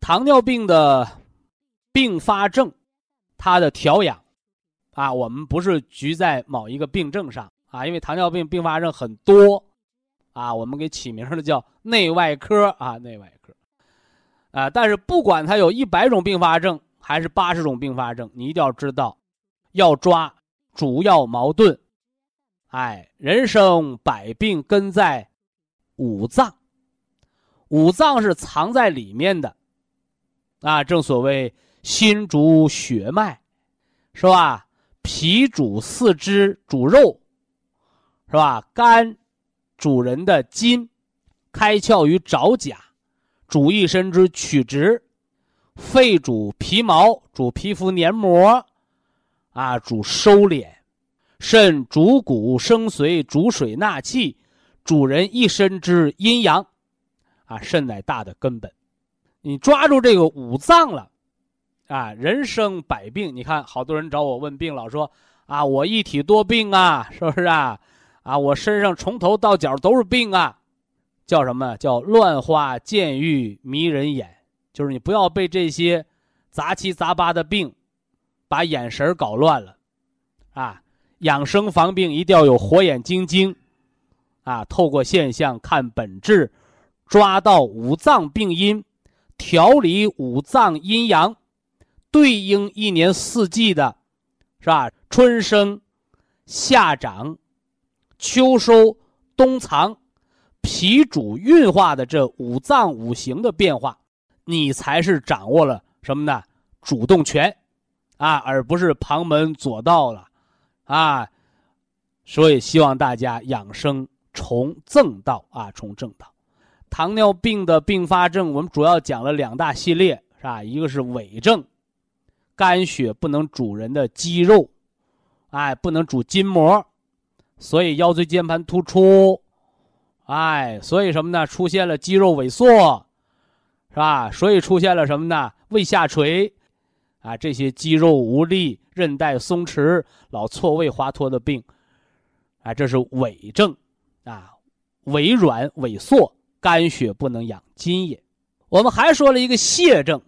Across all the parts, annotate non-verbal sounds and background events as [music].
糖尿病的并发症，它的调养啊，我们不是局在某一个病症上啊，因为糖尿病并发症很多啊，我们给起名的叫内外科啊，内外科啊。但是不管它有一百种并发症还是八十种并发症，你一定要知道，要抓主要矛盾。哎，人生百病根在五脏，五脏是藏在里面的。啊，正所谓心主血脉，是吧？脾主四肢主肉，是吧？肝主人的筋，开窍于爪甲，主一身之曲直；肺主皮毛，主皮肤黏膜，啊，主收敛；肾主骨生髓，主水纳气，主人一身之阴阳，啊，肾乃大的根本。你抓住这个五脏了，啊，人生百病。你看，好多人找我问病，老说啊，我一体多病啊，是不是啊？啊，我身上从头到脚都是病啊，叫什么叫乱花渐欲迷人眼？就是你不要被这些杂七杂八的病把眼神搞乱了，啊，养生防病一定要有火眼金睛，啊，透过现象看本质，抓到五脏病因。调理五脏阴阳，对应一年四季的，是吧？春生、夏长、秋收、冬藏，脾主运化的这五脏五行的变化，你才是掌握了什么呢？主动权，啊，而不是旁门左道了，啊。所以希望大家养生从正道啊，从正道。糖尿病的并发症，我们主要讲了两大系列，是吧？一个是伪症，肝血不能主人的肌肉，哎，不能主筋膜，所以腰椎间盘突出，哎，所以什么呢？出现了肌肉萎缩，是吧？所以出现了什么呢？胃下垂，啊，这些肌肉无力、韧带松弛、老错位滑脱的病，啊，这是伪症，啊，伪软萎缩。肝血不能养筋也，我们还说了一个泻症，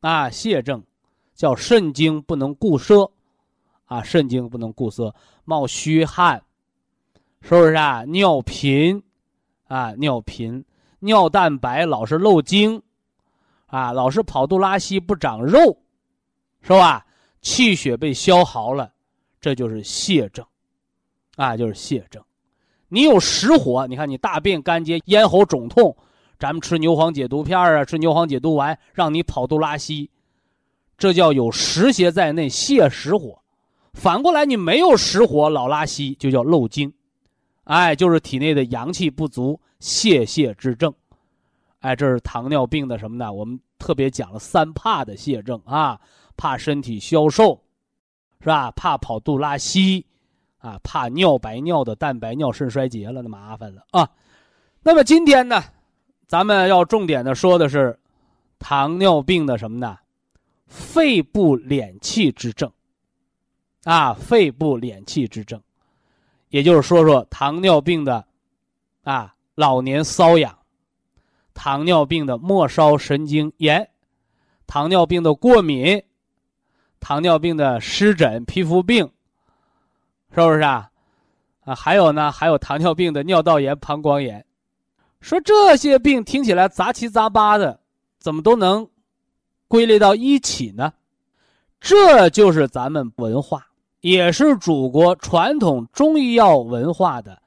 啊，泻症叫肾精不能固摄，啊，肾精不能固摄，冒虚汗，是不是啊？尿频，啊，尿频，尿蛋白老是漏精，啊，老是跑肚拉稀不长肉，是吧？气血被消耗了，这就是泻症，啊，就是泻症。你有实火，你看你大便干结、咽喉肿痛，咱们吃牛黄解毒片啊，吃牛黄解毒丸，让你跑肚拉稀，这叫有实邪在内，泻实火。反过来，你没有实火，老拉稀，就叫漏精，哎，就是体内的阳气不足，泄泻之症。哎，这是糖尿病的什么呢？我们特别讲了三怕的泻症啊，怕身体消瘦，是吧？怕跑肚拉稀。啊，怕尿白尿的蛋白尿肾衰竭了，那麻烦了啊。那么今天呢，咱们要重点的说的是糖尿病的什么呢？肺部敛气之症。啊，肺部敛气之症，也就是说说糖尿病的啊老年瘙痒，糖尿病的末梢神经炎，糖尿病的过敏，糖尿病的湿疹皮肤病。是不是啊？啊，还有呢，还有糖尿病的尿道炎、膀胱炎。说这些病听起来杂七杂八的，怎么都能归类到一起呢？这就是咱们文化，也是祖国传统中医药文化的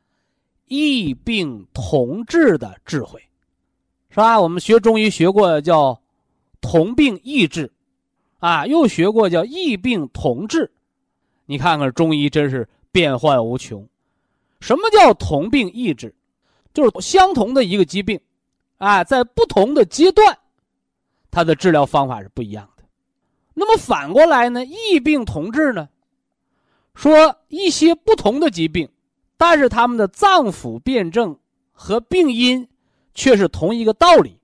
异病同治的智慧，是吧？我们学中医学过叫同病异治，啊，又学过叫异病同治。你看看中医真是变幻无穷。什么叫同病异治？就是相同的一个疾病，啊，在不同的阶段，它的治疗方法是不一样的。那么反过来呢？异病同治呢？说一些不同的疾病，但是他们的脏腑辩证和病因却是同一个道理。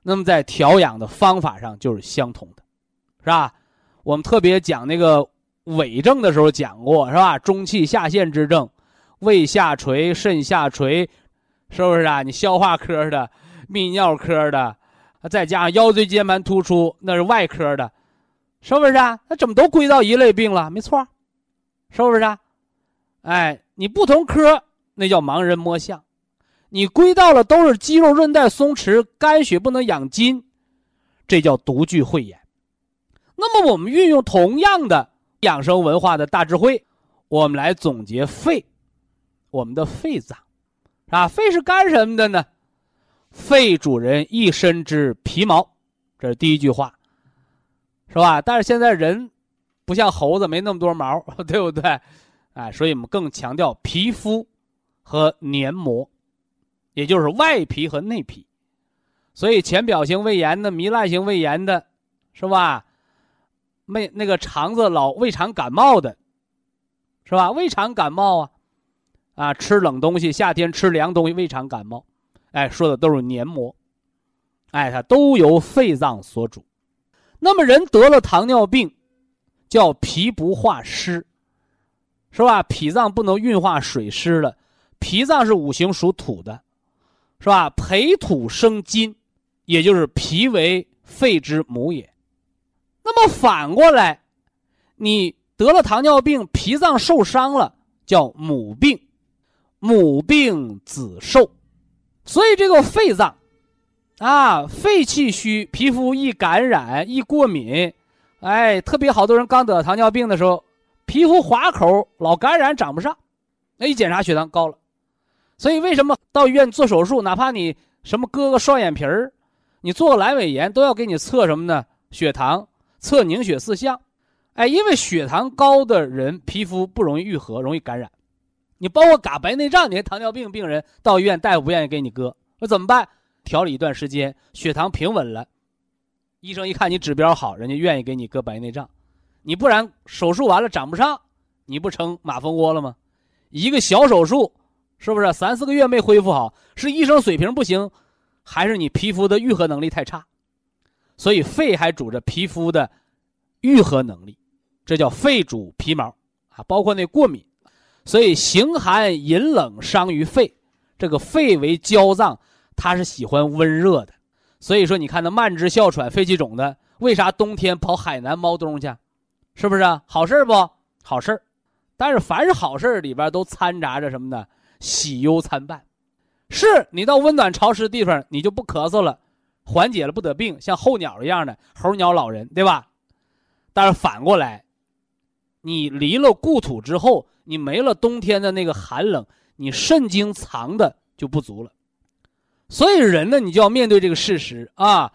那么在调养的方法上就是相同的，是吧？我们特别讲那个痿症的时候讲过，是吧？中气下陷之症，胃下垂、肾下垂。是不是啊？你消化科的、泌尿科的，再加上腰椎间盘突出，那是外科的，是不是啊？那怎么都归到一类病了？没错，是不是啊？哎，你不同科那叫盲人摸象，你归到了都是肌肉韧带松弛、肝血不能养筋，这叫独具慧眼。那么我们运用同样的养生文化的大智慧，我们来总结肺，我们的肺脏。啊，肺是干什么的呢？肺主人一身之皮毛，这是第一句话，是吧？但是现在人不像猴子，没那么多毛，[laughs] 对不对？哎，所以我们更强调皮肤和黏膜，也就是外皮和内皮。所以浅表性胃炎的、糜烂性胃炎的，是吧？没那个肠子老胃肠感冒的，是吧？胃肠感冒啊。啊，吃冷东西，夏天吃凉东西，胃肠感冒，哎，说的都是黏膜，哎，它都由肺脏所主。那么人得了糖尿病，叫脾不化湿，是吧？脾脏不能运化水湿了，脾脏是五行属土的，是吧？培土生金，也就是脾为肺之母也。那么反过来，你得了糖尿病，脾脏受伤了，叫母病。母病子受，所以这个肺脏，啊，肺气虚，皮肤易感染、易过敏，哎，特别好多人刚得糖尿病的时候，皮肤划口老感染，长不上，那一检查血糖高了，所以为什么到医院做手术，哪怕你什么割个双眼皮儿，你做个阑尾炎，都要给你测什么呢？血糖，测凝血四项，哎，因为血糖高的人皮肤不容易愈合，容易感染。你包括嘎白内障，你看糖尿病病人到医院，大夫不愿意给你割，那怎么办？调理一段时间，血糖平稳了，医生一看你指标好，人家愿意给你割白内障。你不然手术完了长不上，你不成马蜂窝了吗？一个小手术，是不是三四个月没恢复好？是医生水平不行，还是你皮肤的愈合能力太差？所以肺还主着皮肤的愈合能力，这叫肺主皮毛啊，包括那过敏。所以形寒饮冷伤于肺，这个肺为焦脏，它是喜欢温热的。所以说，你看那慢支、哮喘、肺气肿的，为啥冬天跑海南猫冬去？是不是啊？好事不？好事但是凡是好事里边都掺杂着什么呢？喜忧参半。是你到温暖潮湿地方，你就不咳嗽了，缓解了不得病，像候鸟一样的候鸟老人，对吧？但是反过来，你离了故土之后。你没了冬天的那个寒冷，你肾精藏的就不足了，所以人呢，你就要面对这个事实啊。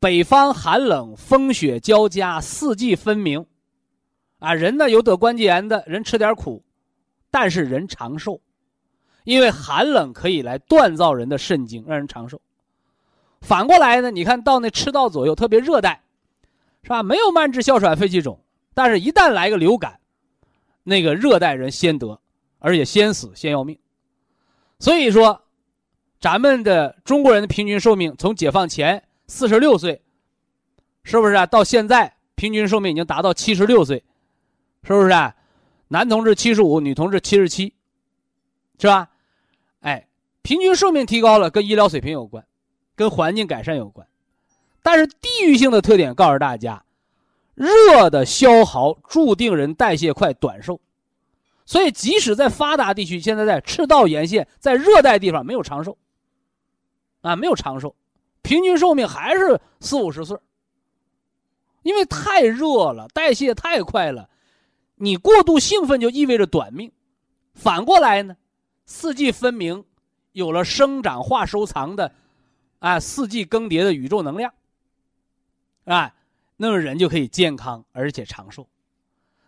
北方寒冷，风雪交加，四季分明，啊，人呢有得关节炎的人吃点苦，但是人长寿，因为寒冷可以来锻造人的肾精，让人长寿。反过来呢，你看到那赤道左右，特别热带，是吧？没有慢支、哮喘、肺气肿，但是一旦来个流感。那个热带人先得，而且先死，先要命。所以说，咱们的中国人的平均寿命从解放前四十六岁，是不是啊？到现在平均寿命已经达到七十六岁，是不是啊？男同志七十五，女同志七十七，是吧？哎，平均寿命提高了，跟医疗水平有关，跟环境改善有关。但是地域性的特点告诉大家。热的消耗注定人代谢快、短寿，所以即使在发达地区，现在在赤道沿线，在热带地方没有长寿，啊，没有长寿，平均寿命还是四五十岁，因为太热了，代谢太快了，你过度兴奋就意味着短命。反过来呢，四季分明，有了生长、化、收藏的，啊，四季更迭的宇宙能量，啊，那么人就可以健康而且长寿。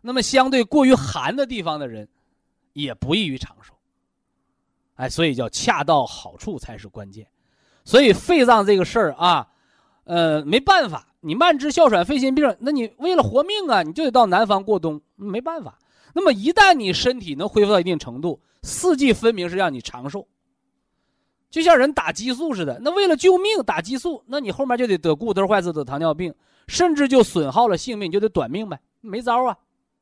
那么相对过于寒的地方的人，也不易于长寿。哎，所以叫恰到好处才是关键。所以肺脏这个事儿啊，呃，没办法。你慢支、哮喘、肺心病，那你为了活命啊，你就得到南方过冬，没办法。那么一旦你身体能恢复到一定程度，四季分明是让你长寿，就像人打激素似的。那为了救命打激素，那你后面就得得骨头坏死、得糖尿病，甚至就损耗了性命，就得短命呗，没招啊。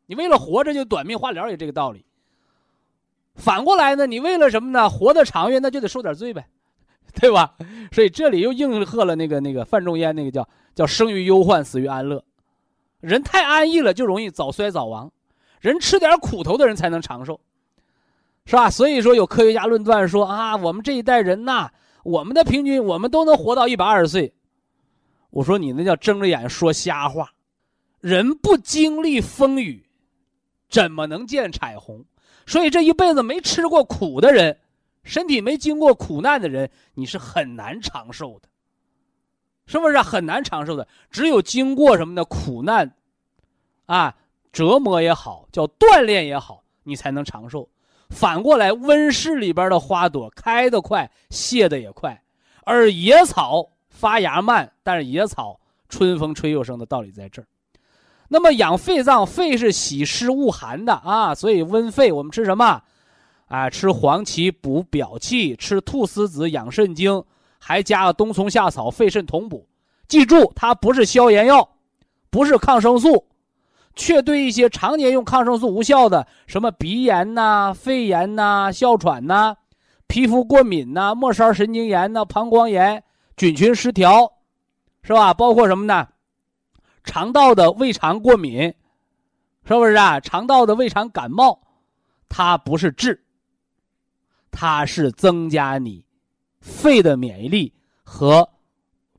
你为了活着就短命，化疗也这个道理。反过来呢，你为了什么呢？活得长远，那就得受点罪呗，[laughs] 对吧？所以这里又应和了那个那个范仲淹那个叫。叫生于忧患，死于安乐。人太安逸了，就容易早衰早亡。人吃点苦头的人才能长寿，是吧？所以说，有科学家论断说啊，我们这一代人呐，我们的平均我们都能活到一百二十岁。我说你那叫睁着眼说瞎话。人不经历风雨，怎么能见彩虹？所以这一辈子没吃过苦的人，身体没经过苦难的人，你是很难长寿的。是不是很难长寿的？只有经过什么呢苦难，啊，折磨也好，叫锻炼也好，你才能长寿。反过来，温室里边的花朵开得快，谢的也快，而野草发芽慢，但是野草春风吹又生的道理在这儿。那么养肺脏，肺是喜湿恶寒的啊，所以温肺，我们吃什么？啊，吃黄芪补表气，吃菟丝子养肾精。还加了冬虫夏草，肺肾同补。记住，它不是消炎药，不是抗生素，却对一些常年用抗生素无效的，什么鼻炎呐、肺炎呐、哮喘呐、皮肤过敏呐、末梢神经炎呐、膀胱炎、菌群失调，是吧？包括什么呢？肠道的胃肠过敏，是不是啊？肠道的胃肠感冒，它不是治，它是增加你。肺的免疫力和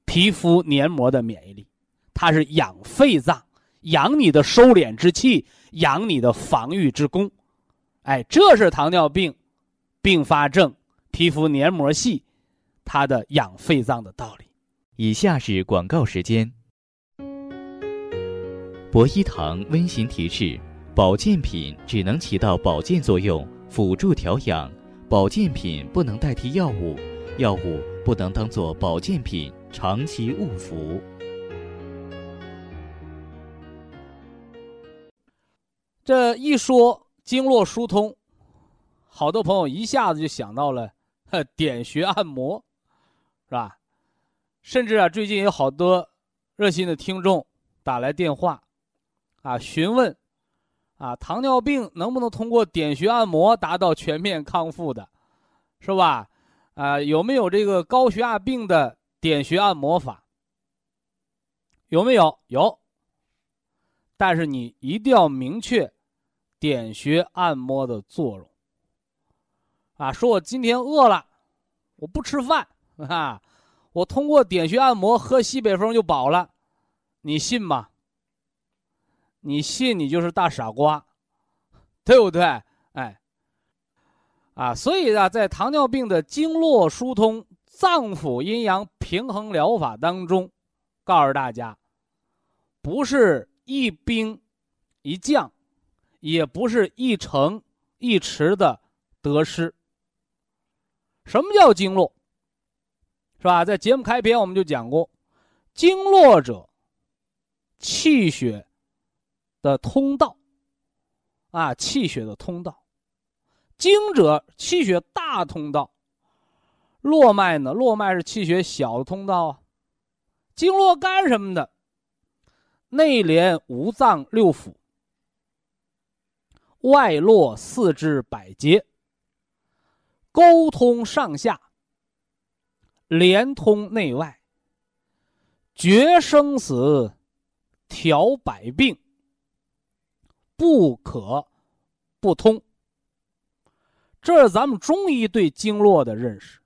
皮肤黏膜的免疫力，它是养肺脏，养你的收敛之气，养你的防御之功。哎，这是糖尿病并发症、皮肤黏膜细，它的养肺脏的道理。以下是广告时间。博一堂温馨提示：保健品只能起到保健作用，辅助调养，保健品不能代替药物。药物不能当做保健品长期误服。这一说经络疏通，好多朋友一下子就想到了点穴按摩，是吧？甚至啊，最近有好多热心的听众打来电话，啊，询问啊，糖尿病能不能通过点穴按摩达到全面康复的，是吧？啊，有没有这个高血压病的点穴按摩法？有没有？有。但是你一定要明确点穴按摩的作用。啊，说我今天饿了，我不吃饭啊，我通过点穴按摩喝西北风就饱了，你信吗？你信，你就是大傻瓜，对不对？哎。啊，所以呢，在糖尿病的经络疏通、脏腑阴阳平衡疗法当中，告诉大家，不是一兵一将，也不是一城一池的得失。什么叫经络？是吧？在节目开篇我们就讲过，经络者，气血的通道，啊，气血的通道。经者气血大通道，络脉呢？络脉是气血小的通道啊。经络干什么的？内连五脏六腑，外络四肢百节，沟通上下，连通内外，决生死，调百病，不可不通。这是咱们中医对经络的认识。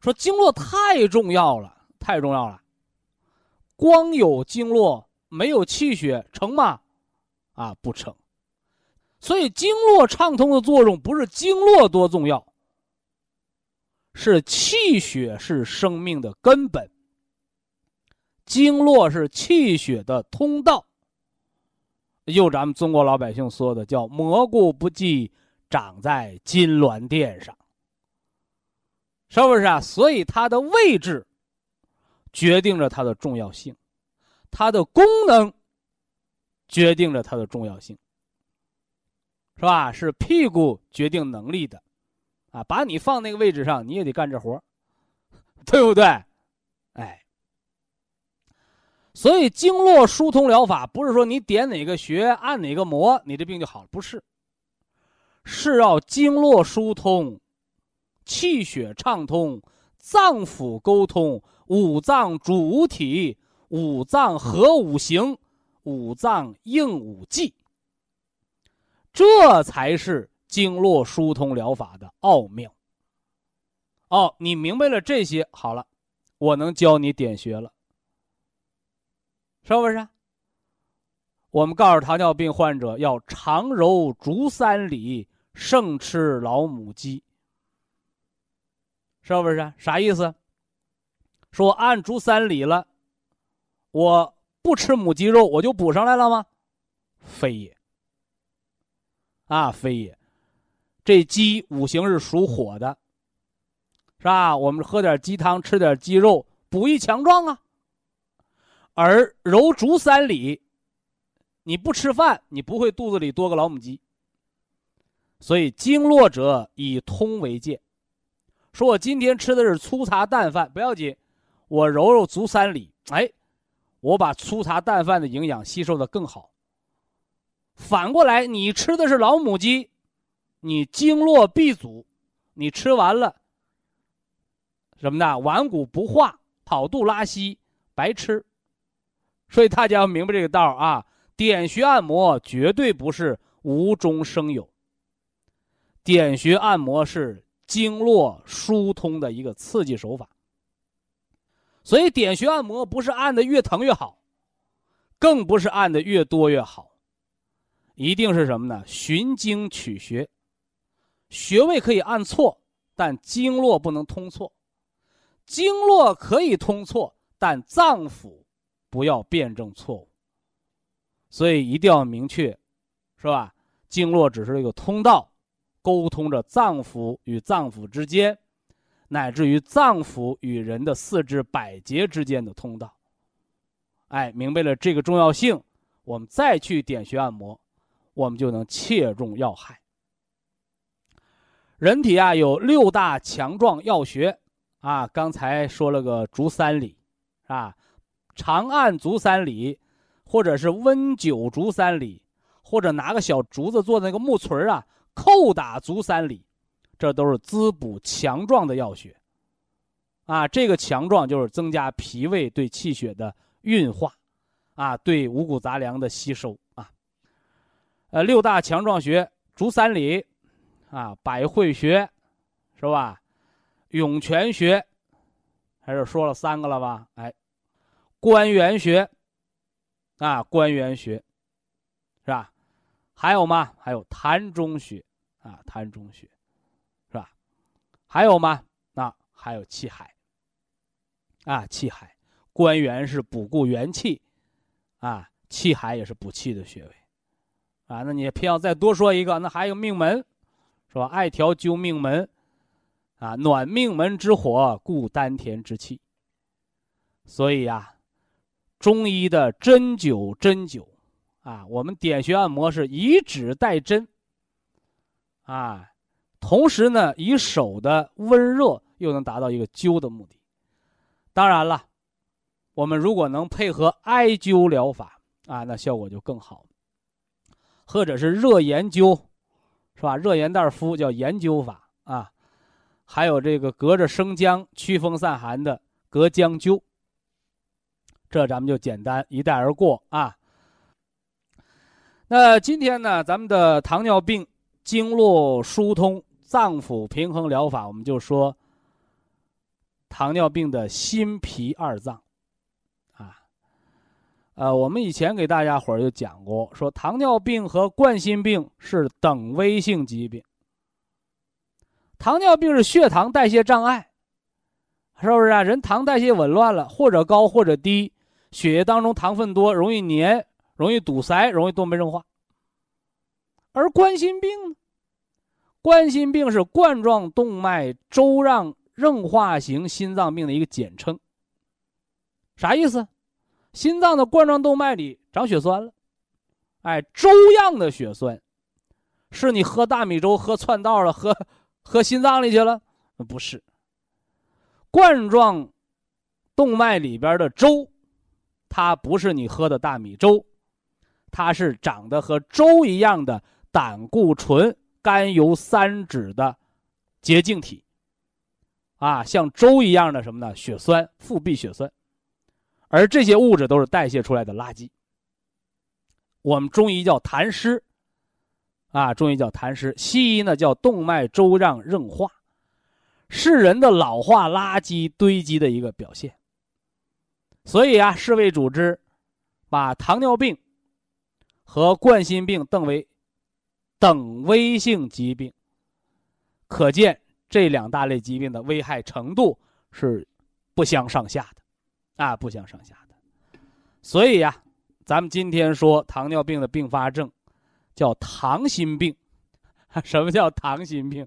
说经络太重要了，太重要了。光有经络没有气血成吗？啊，不成。所以经络畅通的作用不是经络多重要，是气血是生命的根本。经络是气血的通道。就咱们中国老百姓说的叫“蘑菇不忌长在金銮殿上”，是不是啊？所以它的位置决定着它的重要性，它的功能决定着它的重要性，是吧？是屁股决定能力的，啊，把你放那个位置上，你也得干这活 [laughs] 对不对？哎。所以，经络疏通疗法不是说你点哪个穴、按哪个摩，你这病就好了，不是。是要经络疏通，气血畅通，脏腑沟通，五脏主体，五脏合五行，五脏应五季。这才是经络疏通疗法的奥妙。哦，你明白了这些，好了，我能教你点穴了。是不是？我们告诉糖尿病患者要常揉足三里，胜吃老母鸡。是不是？啥意思？说按足三里了，我不吃母鸡肉，我就补上来了吗？非也。啊，非也。这鸡五行是属火的，是吧？我们喝点鸡汤，吃点鸡肉，补益强壮啊。而揉足三里，你不吃饭，你不会肚子里多个老母鸡。所以经络者以通为鉴，说我今天吃的是粗茶淡饭不要紧，我揉揉足三里，哎，我把粗茶淡饭的营养吸收的更好。反过来，你吃的是老母鸡，你经络闭阻，你吃完了什么呢？顽固不化，跑肚拉稀，白吃。所以大家要明白这个道啊，点穴按摩绝对不是无中生有。点穴按摩是经络疏通的一个刺激手法。所以点穴按摩不是按的越疼越好，更不是按的越多越好，一定是什么呢？循经取穴，穴位可以按错，但经络不能通错；经络可以通错，但脏腑。不要辩证错误，所以一定要明确，是吧？经络只是一个通道，沟通着脏腑与脏腑之间，乃至于脏腑与人的四肢百节之间的通道。哎，明白了这个重要性，我们再去点穴按摩，我们就能切中要害。人体啊有六大强壮要穴啊，刚才说了个足三里，啊。长按足三里，或者是温灸足三里，或者拿个小竹子做那个木锤啊，叩打足三里，这都是滋补强壮的药穴。啊，这个强壮就是增加脾胃对气血的运化，啊，对五谷杂粮的吸收。呃，六大强壮穴：足三里，啊，百会穴，是吧？涌泉穴，还是说了三个了吧？哎。关元穴，啊，关元穴，是吧？还有吗？还有膻中穴，啊，膻中穴，是吧？还有吗？那还有气海，啊，气海。关元是补固元气，啊，气海也是补气的穴位，啊，那你偏要再多说一个，那还有命门，是吧？艾条灸命门，啊，暖命门之火，固丹田之气。所以呀。中医的针灸，针灸，啊，我们点穴按摩是以指代针，啊，同时呢，以手的温热又能达到一个灸的目的。当然了，我们如果能配合艾灸疗法，啊，那效果就更好。或者是热研灸，是吧？热盐袋敷叫研灸法啊，还有这个隔着生姜驱风散寒的隔姜灸。这咱们就简单一带而过啊。那今天呢，咱们的糖尿病经络疏通、脏腑平衡疗法，我们就说糖尿病的心脾二脏。呃，我们以前给大家伙儿就讲过，说糖尿病和冠心病是等危性疾病。糖尿病是血糖代谢障碍，是不是啊？人糖代谢紊乱了，或者高或者低，血液当中糖分多，容易粘，容易堵塞，容易动脉硬化。而冠心病呢？冠心病是冠状动脉粥样硬化型心脏病的一个简称。啥意思？心脏的冠状动脉里长血栓了，哎，粥样的血栓，是你喝大米粥喝窜道了，喝 [laughs] 喝心脏里去了？不是。冠状动脉里边的粥，它不是你喝的大米粥，它是长得和粥一样的胆固醇、甘油三酯的结晶体，啊，像粥一样的什么呢？血栓，腹壁血栓。而这些物质都是代谢出来的垃圾。我们中医叫痰湿，啊，中医叫痰湿，西医呢叫动脉粥样硬化，是人的老化垃圾堆积的一个表现。所以啊，世卫组织把糖尿病和冠心病等为等危性疾病，可见这两大类疾病的危害程度是不相上下的。啊，不相上下的，所以呀，咱们今天说糖尿病的并发症，叫糖心病。[laughs] 什么叫糖心病？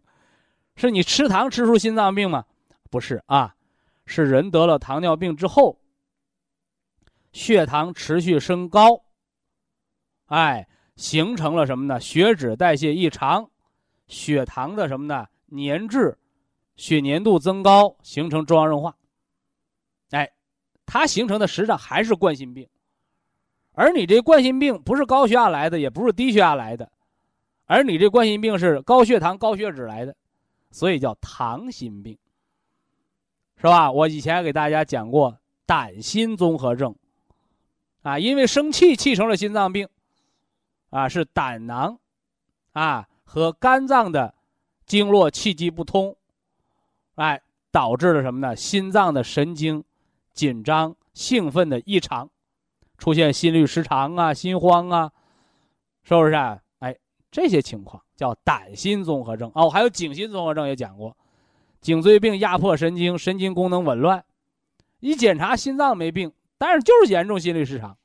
是你吃糖吃出心脏病吗？不是啊，是人得了糖尿病之后，血糖持续升高，哎，形成了什么呢？血脂代谢异常，血糖的什么呢？粘滞，血粘度增高，形成中央硬化。哎它形成的实际上还是冠心病，而你这冠心病不是高血压来的，也不是低血压来的，而你这冠心病是高血糖、高血脂来的，所以叫糖心病，是吧？我以前给大家讲过胆心综合症，啊，因为生气气成了心脏病，啊，是胆囊，啊和肝脏的经络气机不通，哎，导致了什么呢？心脏的神经。紧张、兴奋的异常，出现心律失常啊、心慌啊，是不是啊？哎，这些情况叫胆心综合症哦。还有颈心综合症也讲过，颈椎病压迫神经，神经功能紊乱。一检查心脏没病，但是就是严重心律失常。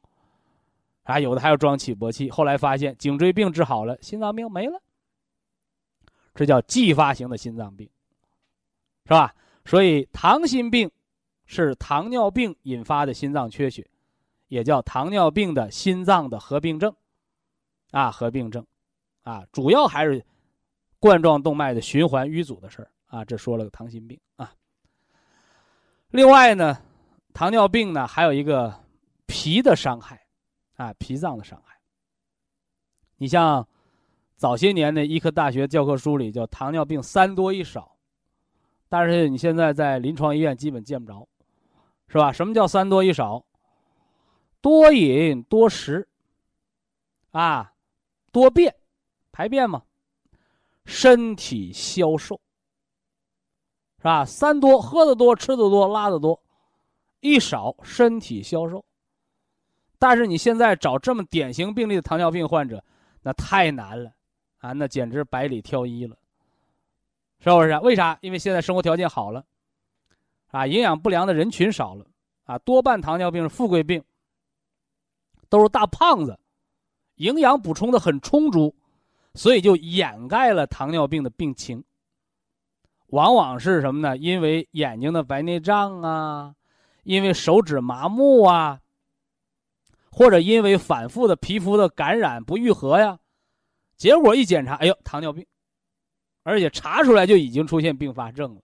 啊，有的还要装起搏器。后来发现颈椎病治好了，心脏病没了。这叫继发型的心脏病，是吧？所以糖心病。是糖尿病引发的心脏缺血，也叫糖尿病的心脏的合并症，啊，合并症，啊，主要还是冠状动脉的循环淤阻的事儿啊。这说了个糖心病啊。另外呢，糖尿病呢还有一个脾的伤害，啊，脾脏的伤害。你像早些年的医科大学教科书里叫糖尿病三多一少，但是你现在在临床医院基本见不着。是吧？什么叫三多一少？多饮多食，啊，多便，排便嘛，身体消瘦，是吧？三多喝的多，吃的多，拉的多，一少身体消瘦。但是你现在找这么典型病例的糖尿病患者，那太难了，啊，那简直百里挑一了，是不是？为啥？因为现在生活条件好了。啊，营养不良的人群少了，啊，多半糖尿病是富贵病，都是大胖子，营养补充的很充足，所以就掩盖了糖尿病的病情。往往是什么呢？因为眼睛的白内障啊，因为手指麻木啊，或者因为反复的皮肤的感染不愈合呀，结果一检查，哎呦，糖尿病，而且查出来就已经出现并发症了。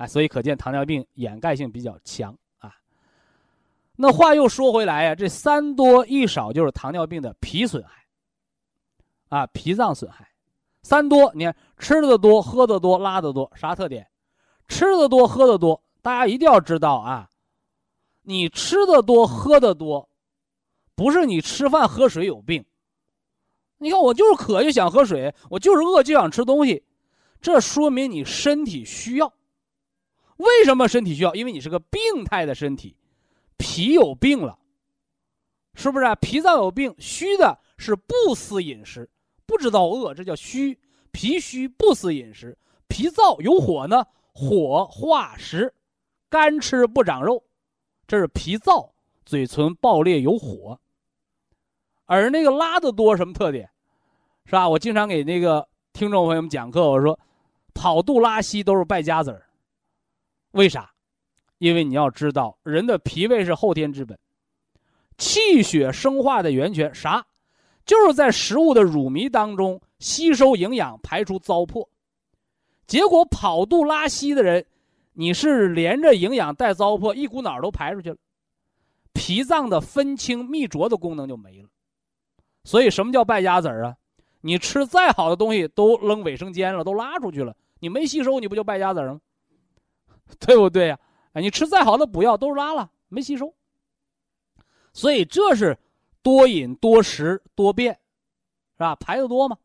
啊，所以可见糖尿病掩盖性比较强啊。那话又说回来呀，这三多一少就是糖尿病的脾损害，啊，脾脏损害。三多，你看吃的多、喝的多、拉的多，啥特点？吃的多、喝的多，大家一定要知道啊。你吃的多、喝的多，不是你吃饭喝水有病。你看我就是渴就想喝水，我就是饿就想吃东西，这说明你身体需要。为什么身体需要？因为你是个病态的身体，脾有病了，是不是啊？脾脏有病，虚的是不思饮食，不知道饿，这叫虚。脾虚不思饮食，脾燥有火呢，火化食，干吃不长肉，这是脾燥，嘴唇爆裂有火。而那个拉的多什么特点？是吧？我经常给那个听众朋友们讲课，我说，跑肚拉稀都是败家子儿。为啥？因为你要知道，人的脾胃是后天之本。气血生化的源泉啥？就是在食物的乳糜当中吸收营养，排出糟粕。结果跑肚拉稀的人，你是连着营养带糟粕，一股脑都排出去了，脾脏的分清泌浊的功能就没了。所以什么叫败家子儿啊？你吃再好的东西都扔卫生间了，都拉出去了，你没吸收，你不就败家子儿吗？[laughs] 对不对呀？哎，你吃再好的补药都是拉了，没吸收。所以这是多饮多食多便，是吧？排的多嘛，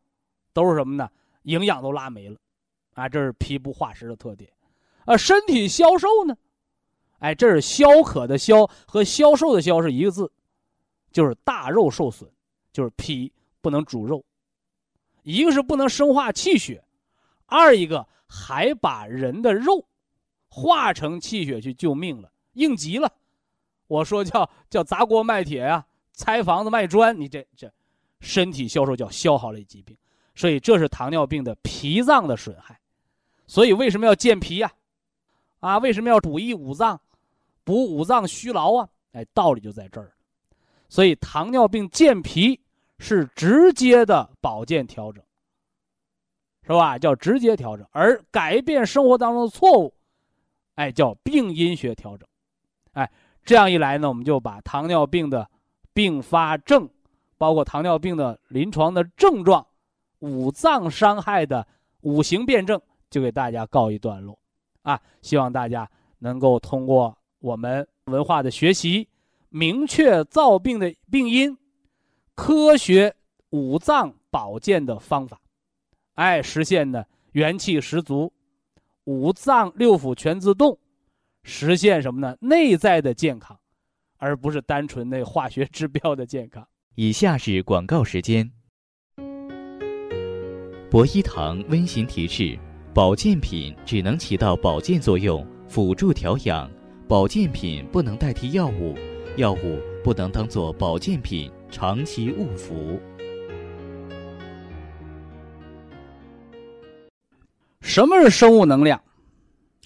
都是什么呢？营养都拉没了，啊，这是脾不化食的特点。啊，身体消瘦呢？哎，这是消渴的消和消瘦的消是一个字，就是大肉受损，就是脾不能主肉。一个是不能生化气血，二一个还把人的肉化成气血去救命了，应急了。我说叫叫砸锅卖铁呀，拆房子卖砖，你这这，身体消瘦叫消耗类疾病，所以这是糖尿病的脾脏的损害，所以为什么要健脾呀？啊，为什么要补益五脏，补五脏虚劳啊？哎，道理就在这儿。所以糖尿病健脾是直接的保健调整，是吧？叫直接调整，而改变生活当中的错误，哎，叫病因学调整，哎。这样一来呢，我们就把糖尿病的并发症，包括糖尿病的临床的症状、五脏伤害的五行辩证，就给大家告一段落。啊，希望大家能够通过我们文化的学习，明确造病的病因，科学五脏保健的方法，哎，实现呢元气十足，五脏六腑全自动。实现什么呢？内在的健康，而不是单纯那化学指标的健康。以下是广告时间。博一堂温馨提示：保健品只能起到保健作用，辅助调养；保健品不能代替药物，药物不能当做保健品长期误服。什么是生物能量？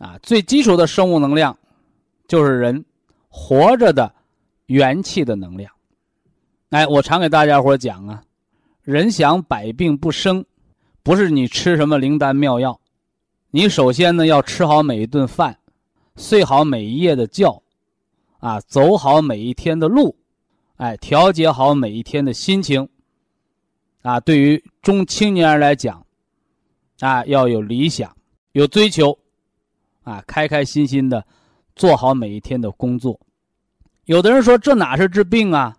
啊，最基础的生物能量，就是人活着的元气的能量。哎，我常给大家伙讲啊，人想百病不生，不是你吃什么灵丹妙药，你首先呢要吃好每一顿饭，睡好每一夜的觉，啊，走好每一天的路，哎，调节好每一天的心情。啊，对于中青年人来讲，啊，要有理想，有追求。啊，开开心心的做好每一天的工作。有的人说这哪是治病啊？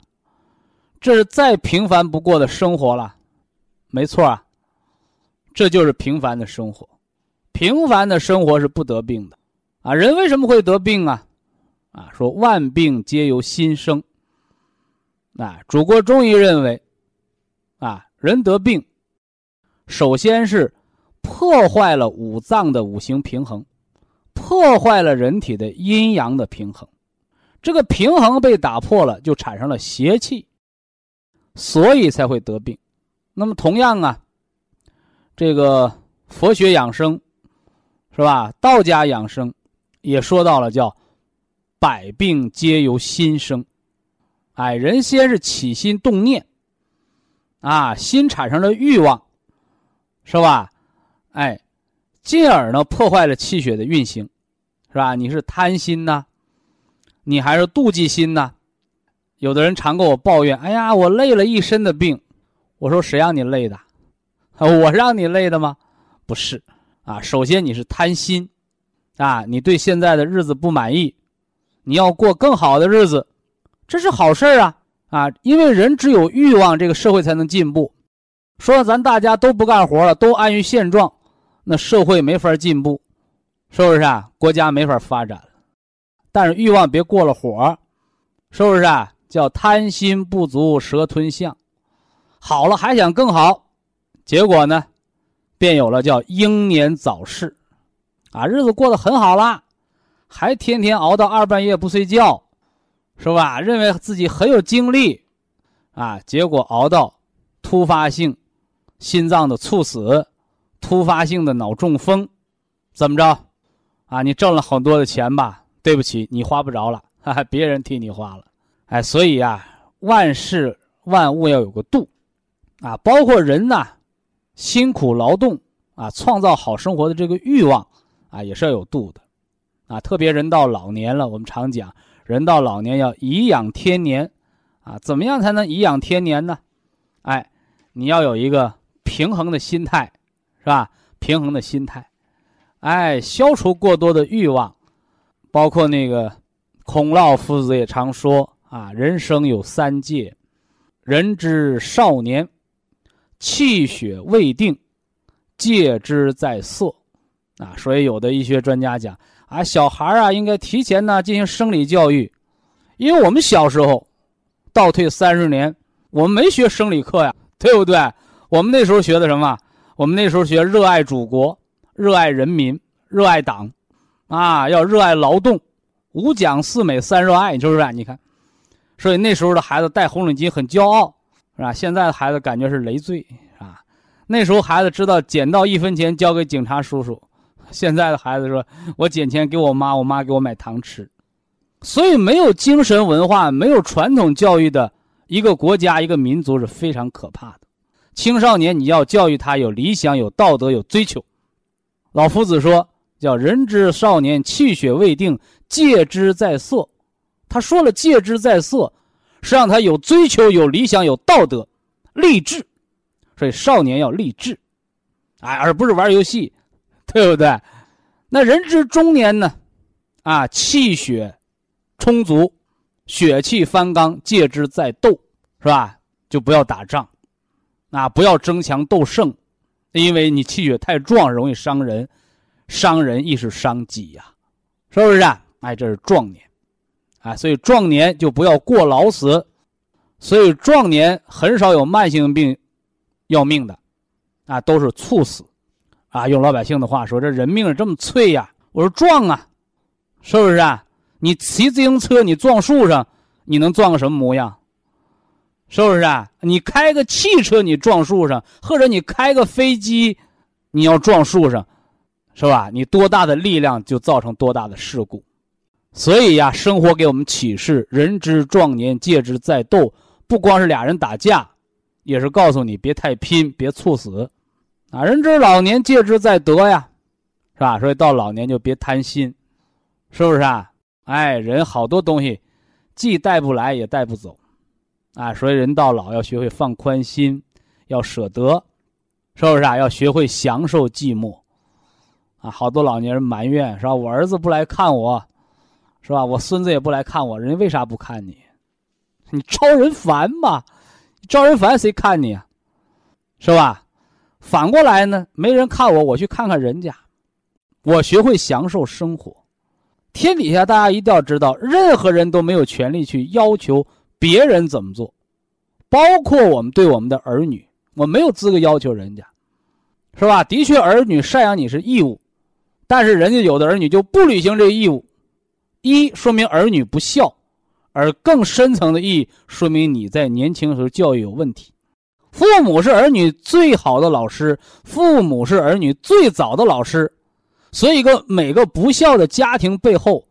这是再平凡不过的生活了。没错啊，这就是平凡的生活。平凡的生活是不得病的。啊，人为什么会得病啊？啊，说万病皆由心生。啊，祖国中医认为，啊，人得病，首先是破坏了五脏的五行平衡。破坏了人体的阴阳的平衡，这个平衡被打破了，就产生了邪气，所以才会得病。那么同样啊，这个佛学养生，是吧？道家养生也说到了，叫百病皆由心生。哎，人先是起心动念，啊，心产生了欲望，是吧？哎，进而呢破坏了气血的运行。是吧？你是贪心呐，你还是妒忌心呐？有的人常跟我抱怨：“哎呀，我累了一身的病。”我说：“谁让你累的？[laughs] 我让你累的吗？不是啊。首先你是贪心，啊，你对现在的日子不满意，你要过更好的日子，这是好事啊啊！因为人只有欲望，这个社会才能进步。说咱大家都不干活了，都安于现状，那社会没法进步。”是不是啊？国家没法发展，但是欲望别过了火，是不是啊？叫贪心不足蛇吞象，好了还想更好，结果呢，便有了叫英年早逝，啊，日子过得很好啦，还天天熬到二半夜不睡觉，是吧？认为自己很有精力，啊，结果熬到突发性心脏的猝死，突发性的脑中风，怎么着？啊，你挣了很多的钱吧？对不起，你花不着了，哈哈，别人替你花了。哎，所以啊，万事万物要有个度，啊，包括人呐，辛苦劳动啊，创造好生活的这个欲望啊，也是要有度的，啊，特别人到老年了，我们常讲，人到老年要颐养天年，啊，怎么样才能颐养天年呢？哎，你要有一个平衡的心态，是吧？平衡的心态，哎，消除过多的欲望，包括那个孔老夫子也常说。啊，人生有三界，人之少年，气血未定，戒之在色。啊，所以有的医学专家讲啊，小孩啊应该提前呢进行生理教育，因为我们小时候，倒退三十年，我们没学生理课呀，对不对？我们那时候学的什么？我们那时候学热爱祖国，热爱人民，热爱党，啊，要热爱劳动，五讲四美三热爱，是不是？你看。所以那时候的孩子戴红领巾很骄傲，是吧？现在的孩子感觉是累赘，是吧？那时候孩子知道捡到一分钱交给警察叔叔，现在的孩子说：“我捡钱给我妈，我妈给我买糖吃。”所以没有精神文化、没有传统教育的一个国家、一个民族是非常可怕的。青少年你要教育他有理想、有道德、有追求。老夫子说：“叫人之少年，气血未定，戒之在色。”他说了：“戒之在色，是让他有追求、有理想、有道德、励志。所以少年要励志，哎，而不是玩游戏，[laughs] 对不对？那人之中年呢？啊，气血充足，血气方刚，戒之在斗，是吧？就不要打仗，啊，不要争强斗胜，因为你气血太壮，容易伤人，伤人亦是伤己呀，是不是啊？哎，这是壮年。”啊，所以壮年就不要过劳死，所以壮年很少有慢性病要命的，啊，都是猝死，啊，用老百姓的话说，这人命这么脆呀！我说撞啊，是不是啊？你骑自行车你撞树上，你能撞个什么模样？是不是啊？你开个汽车你撞树上，或者你开个飞机，你要撞树上，是吧？你多大的力量就造成多大的事故。所以呀，生活给我们启示：人之壮年，戒之在斗。不光是俩人打架，也是告诉你别太拼，别猝死。啊，人之老年，戒之在得呀，是吧？所以到老年就别贪心，是不是啊？哎，人好多东西，既带不来也带不走，啊，所以人到老要学会放宽心，要舍得，是不是啊？要学会享受寂寞。啊，好多老年人埋怨，是吧？我儿子不来看我。是吧？我孙子也不来看我，人家为啥不看你？你招人烦嘛？招人烦谁看你啊？是吧？反过来呢，没人看我，我去看看人家，我学会享受生活。天底下大家一定要知道，任何人都没有权利去要求别人怎么做，包括我们对我们的儿女，我没有资格要求人家，是吧？的确，儿女赡养你是义务，但是人家有的儿女就不履行这个义务。一说明儿女不孝，而更深层的意义说明你在年轻时候教育有问题。父母是儿女最好的老师，父母是儿女最早的老师，所以个每个不孝的家庭背后，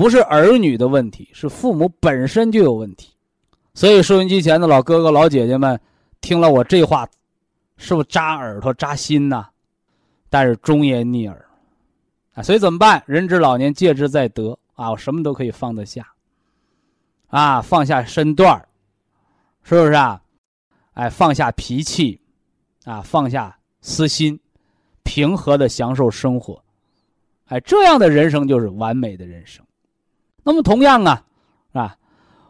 不是儿女的问题，是父母本身就有问题。所以收音机前的老哥哥老姐姐们，听了我这话，是不是扎耳朵扎心呐？但是忠言逆耳。啊，所以怎么办？人之老年，戒之在德啊！我什么都可以放得下，啊，放下身段是不是啊？哎，放下脾气，啊，放下私心，平和的享受生活，哎，这样的人生就是完美的人生。那么同样啊，啊，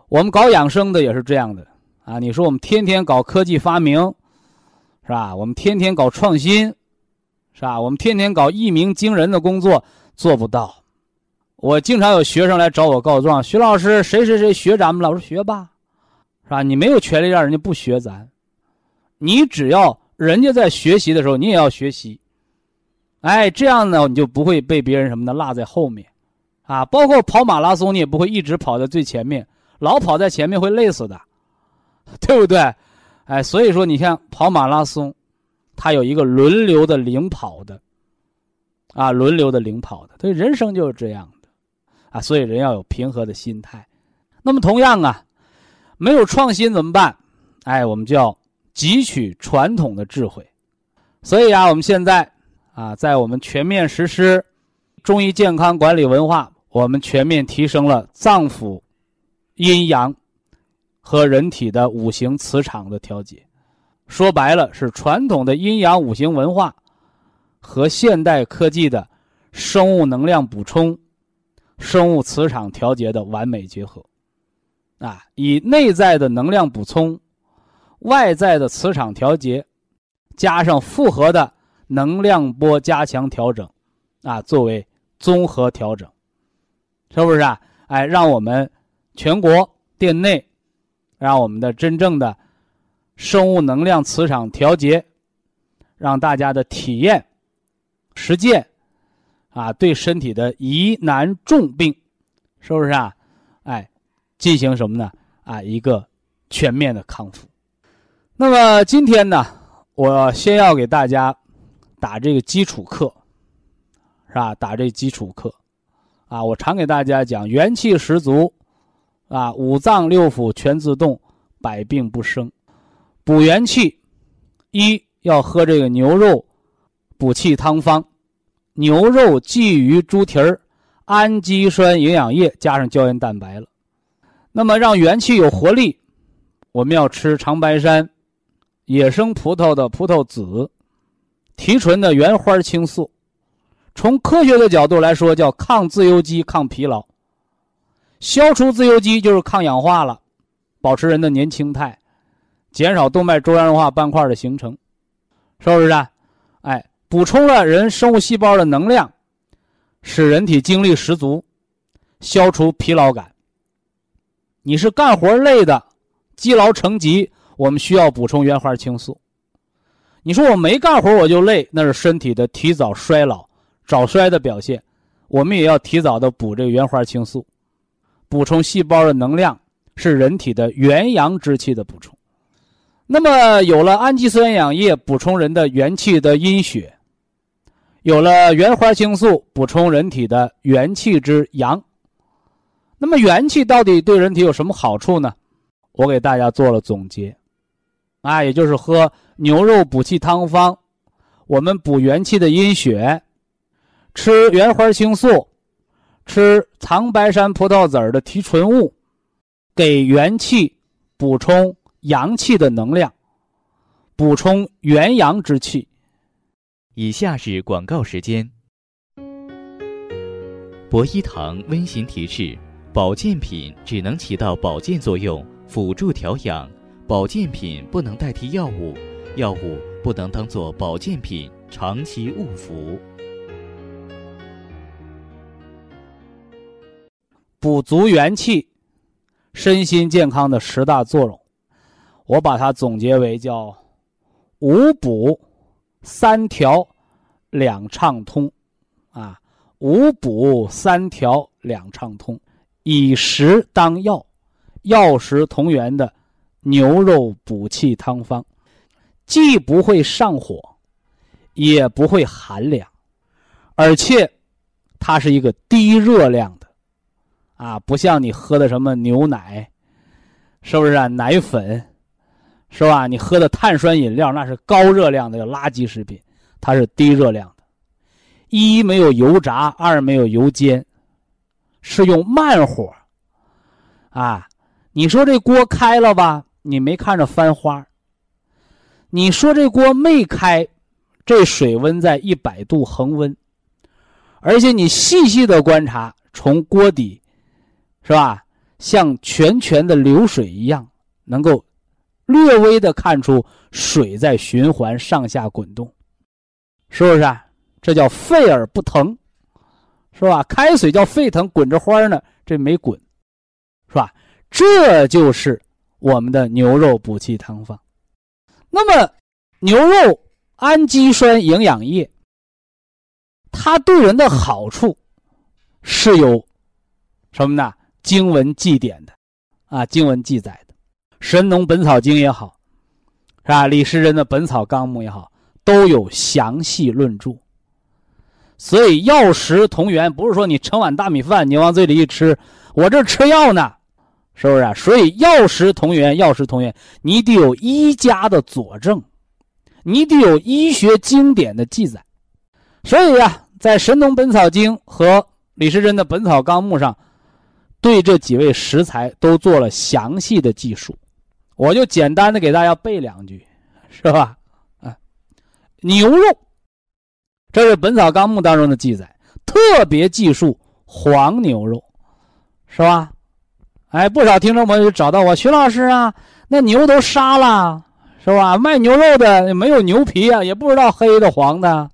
我们搞养生的也是这样的啊。你说我们天天搞科技发明，是吧？我们天天搞创新。是吧？我们天天搞一鸣惊人的工作，做不到。我经常有学生来找我告状，徐老师，谁谁谁学咱们了？我说学吧，是吧？你没有权利让人家不学咱，你只要人家在学习的时候，你也要学习。哎，这样呢，你就不会被别人什么的落在后面，啊，包括跑马拉松，你也不会一直跑在最前面，老跑在前面会累死的，对不对？哎，所以说，你像跑马拉松，它有一个轮流的领跑的，啊，轮流的领跑的，所以人生就是这样的，啊，所以人要有平和的心态。那么同样啊，没有创新怎么办？哎，我们就要汲取传统的智慧。所以啊，我们现在。啊，在我们全面实施中医健康管理文化，我们全面提升了脏腑阴阳和人体的五行磁场的调节。说白了，是传统的阴阳五行文化和现代科技的生物能量补充、生物磁场调节的完美结合。啊，以内在的能量补充、外在的磁场调节，加上复合的。能量波加强调整，啊，作为综合调整，是不是啊？哎，让我们全国店内，让我们的真正的生物能量磁场调节，让大家的体验、实践，啊，对身体的疑难重病，是不是啊？哎，进行什么呢？啊，一个全面的康复。那么今天呢，我先要给大家。打这个基础课，是吧？打这基础课，啊，我常给大家讲，元气十足，啊，五脏六腑全自动，百病不生。补元气，一要喝这个牛肉补气汤方，牛肉、鲫鱼、猪蹄儿、氨基酸营养液加上胶原蛋白了。那么让元气有活力，我们要吃长白山野生葡萄的葡萄籽。提纯的原花青素，从科学的角度来说，叫抗自由基、抗疲劳。消除自由基就是抗氧化了，保持人的年轻态，减少动脉粥样硬化斑块的形成，是不是？啊？哎，补充了人生物细胞的能量，使人体精力十足，消除疲劳感。你是干活累的，积劳成疾，我们需要补充原花青素。你说我没干活我就累，那是身体的提早衰老、早衰的表现。我们也要提早的补这个原花青素，补充细胞的能量，是人体的元阳之气的补充。那么有了氨基酸营养液补充人的元气的阴血，有了原花青素补充人体的元气之阳。那么元气到底对人体有什么好处呢？我给大家做了总结，啊，也就是喝。牛肉补气汤方，我们补元气的阴血，吃原花青素，吃长白山葡萄籽儿的提纯物，给元气补充阳气的能量，补充元阳之气。以下是广告时间。博一堂温馨提示：保健品只能起到保健作用，辅助调养，保健品不能代替药物。药物不能当做保健品长期误服。补足元气，身心健康的十大作用，我把它总结为叫五补三调两畅通。啊，五补三调两畅通，以食当药，药食同源的牛肉补气汤方。既不会上火，也不会寒凉，而且它是一个低热量，啊，不像你喝的什么牛奶，是不是啊？奶粉，是吧？你喝的碳酸饮料那是高热量的垃圾食品，它是低热量的，一没有油炸，二没有油煎，是用慢火，啊，你说这锅开了吧？你没看着翻花。你说这锅没开，这水温在一百度恒温，而且你细细的观察，从锅底，是吧？像泉泉的流水一样，能够略微的看出水在循环上下滚动，是不是？啊？这叫沸而不腾，是是吧？开水叫沸腾，滚着花呢，这没滚，是吧？这就是我们的牛肉补气汤方。那么，牛肉氨基酸营养液，它对人的好处是有什么呢？经文记点的，啊，经文记载的，《神农本草经》也好，是吧？李时珍的《本草纲目》也好，都有详细论著。所以药食同源，不是说你盛碗大米饭，你往嘴里一吃，我这吃药呢，是不是啊？所以药食同源，药食同源，你得有医家的佐证，你得有医学经典的记载。所以呀，在《神农本草经》和李时珍的《本草纲目》上，对这几位食材都做了详细的记述。我就简单的给大家背两句，是吧？啊，牛肉。这是《本草纲目》当中的记载，特别记述黄牛肉，是吧？哎，不少听众朋友就找到我，徐老师啊，那牛都杀了，是吧？卖牛肉的没有牛皮啊，也不知道黑的黄的，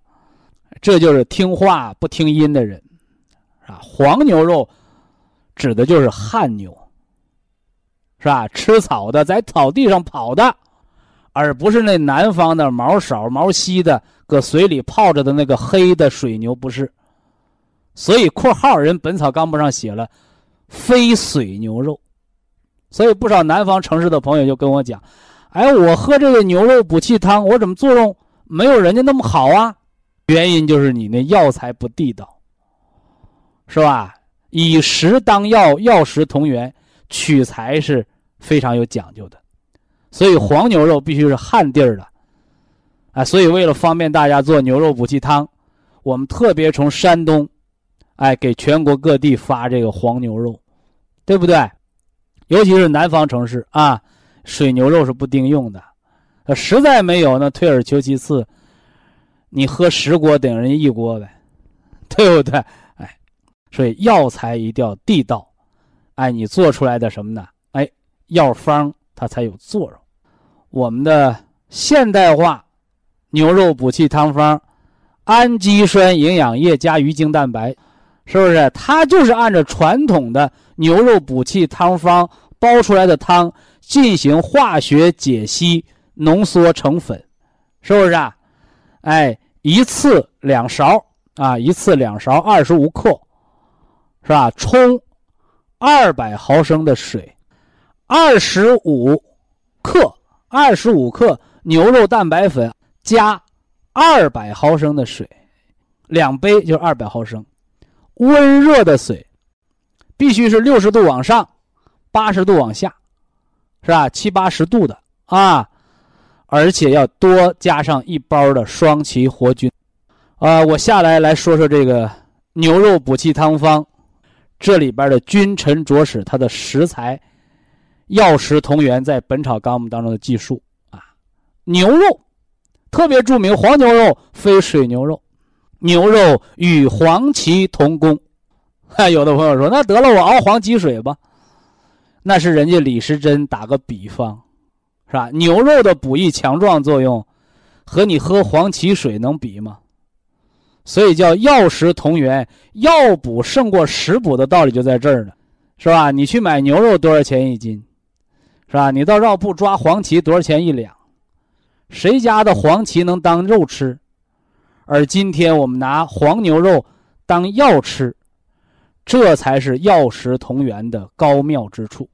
这就是听话不听音的人，啊，黄牛肉指的就是汗牛，是吧？吃草的，在草地上跑的，而不是那南方的毛少毛稀的。搁水里泡着的那个黑的水牛不是，所以（括号）人《本草纲目》上写了“非水牛肉”，所以不少南方城市的朋友就跟我讲：“哎，我喝这个牛肉补气汤，我怎么作用没有人家那么好啊？”原因就是你那药材不地道，是吧？以食当药，药食同源，取材是非常有讲究的，所以黄牛肉必须是旱地儿的。啊，所以为了方便大家做牛肉补气汤，我们特别从山东，哎，给全国各地发这个黄牛肉，对不对？尤其是南方城市啊，水牛肉是不顶用的，实在没有，那退而求其次，你喝十锅等人一锅呗，[laughs] 对不对？所以药材一定要地道，哎，你做出来的什么呢？哎，药方它才有作用。我们的现代化。牛肉补气汤方，氨基酸营养液加鱼精蛋白，是不是？它就是按照传统的牛肉补气汤方煲出来的汤进行化学解析，浓缩成粉，是不是啊？哎，一次两勺啊，一次两勺，二十五克，是吧？冲二百毫升的水，二十五克，二十五克牛肉蛋白粉。加二百毫升的水，两杯就是二百毫升，温热的水，必须是六十度往上，八十度往下，是吧？七八十度的啊，而且要多加上一包的双歧活菌。啊，我下来来说说这个牛肉补气汤方，这里边的君臣佐使，它的食材，药食同源，在《本草纲目》当中的记述啊，牛肉。特别著名，黄牛肉非水牛肉，牛肉与黄芪同功。哈，[laughs] 有的朋友说，那得了，我熬黄芪水吧。那是人家李时珍打个比方，是吧？牛肉的补益强壮作用，和你喝黄芪水能比吗？所以叫药食同源，药补胜过食补的道理就在这儿呢，是吧？你去买牛肉多少钱一斤，是吧？你到药铺抓黄芪多少钱一两？谁家的黄芪能当肉吃？而今天我们拿黄牛肉当药吃，这才是药食同源的高妙之处，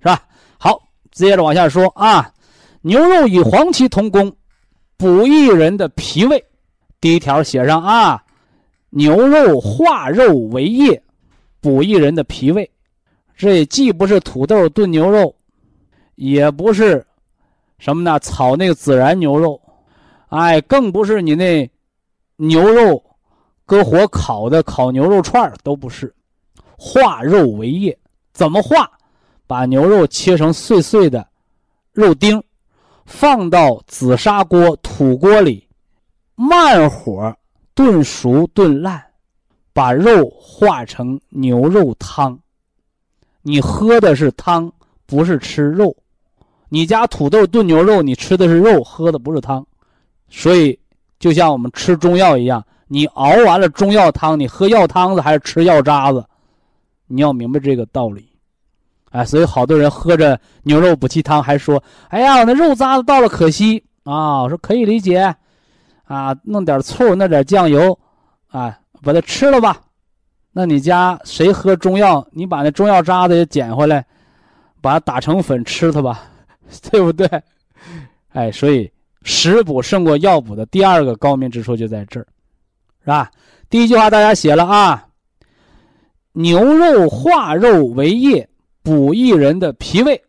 是吧？好，接着往下说啊，牛肉与黄芪同功，补益人的脾胃。第一条写上啊，牛肉化肉为液，补益人的脾胃。这既不是土豆炖牛肉，也不是。什么呢？炒那个孜然牛肉，哎，更不是你那牛肉搁火烤的烤牛肉串都不是。化肉为液，怎么化？把牛肉切成碎碎的肉丁，放到紫砂锅、土锅里，慢火炖熟、炖烂，把肉化成牛肉汤。你喝的是汤，不是吃肉。你家土豆炖牛肉，你吃的是肉，喝的不是汤，所以就像我们吃中药一样，你熬完了中药汤，你喝药汤子还是吃药渣子？你要明白这个道理。哎，所以好多人喝着牛肉补气汤，还说：“哎呀，我那肉渣子到了，可惜啊。”我说可以理解，啊，弄点醋，弄点酱油，啊，把它吃了吧。那你家谁喝中药？你把那中药渣子也捡回来，把它打成粉吃它吧，[laughs] 对不对？哎，所以食补胜过药补的第二个高明之处就在这儿，是吧？第一句话大家写了啊，牛肉化肉为液。补益人的脾胃，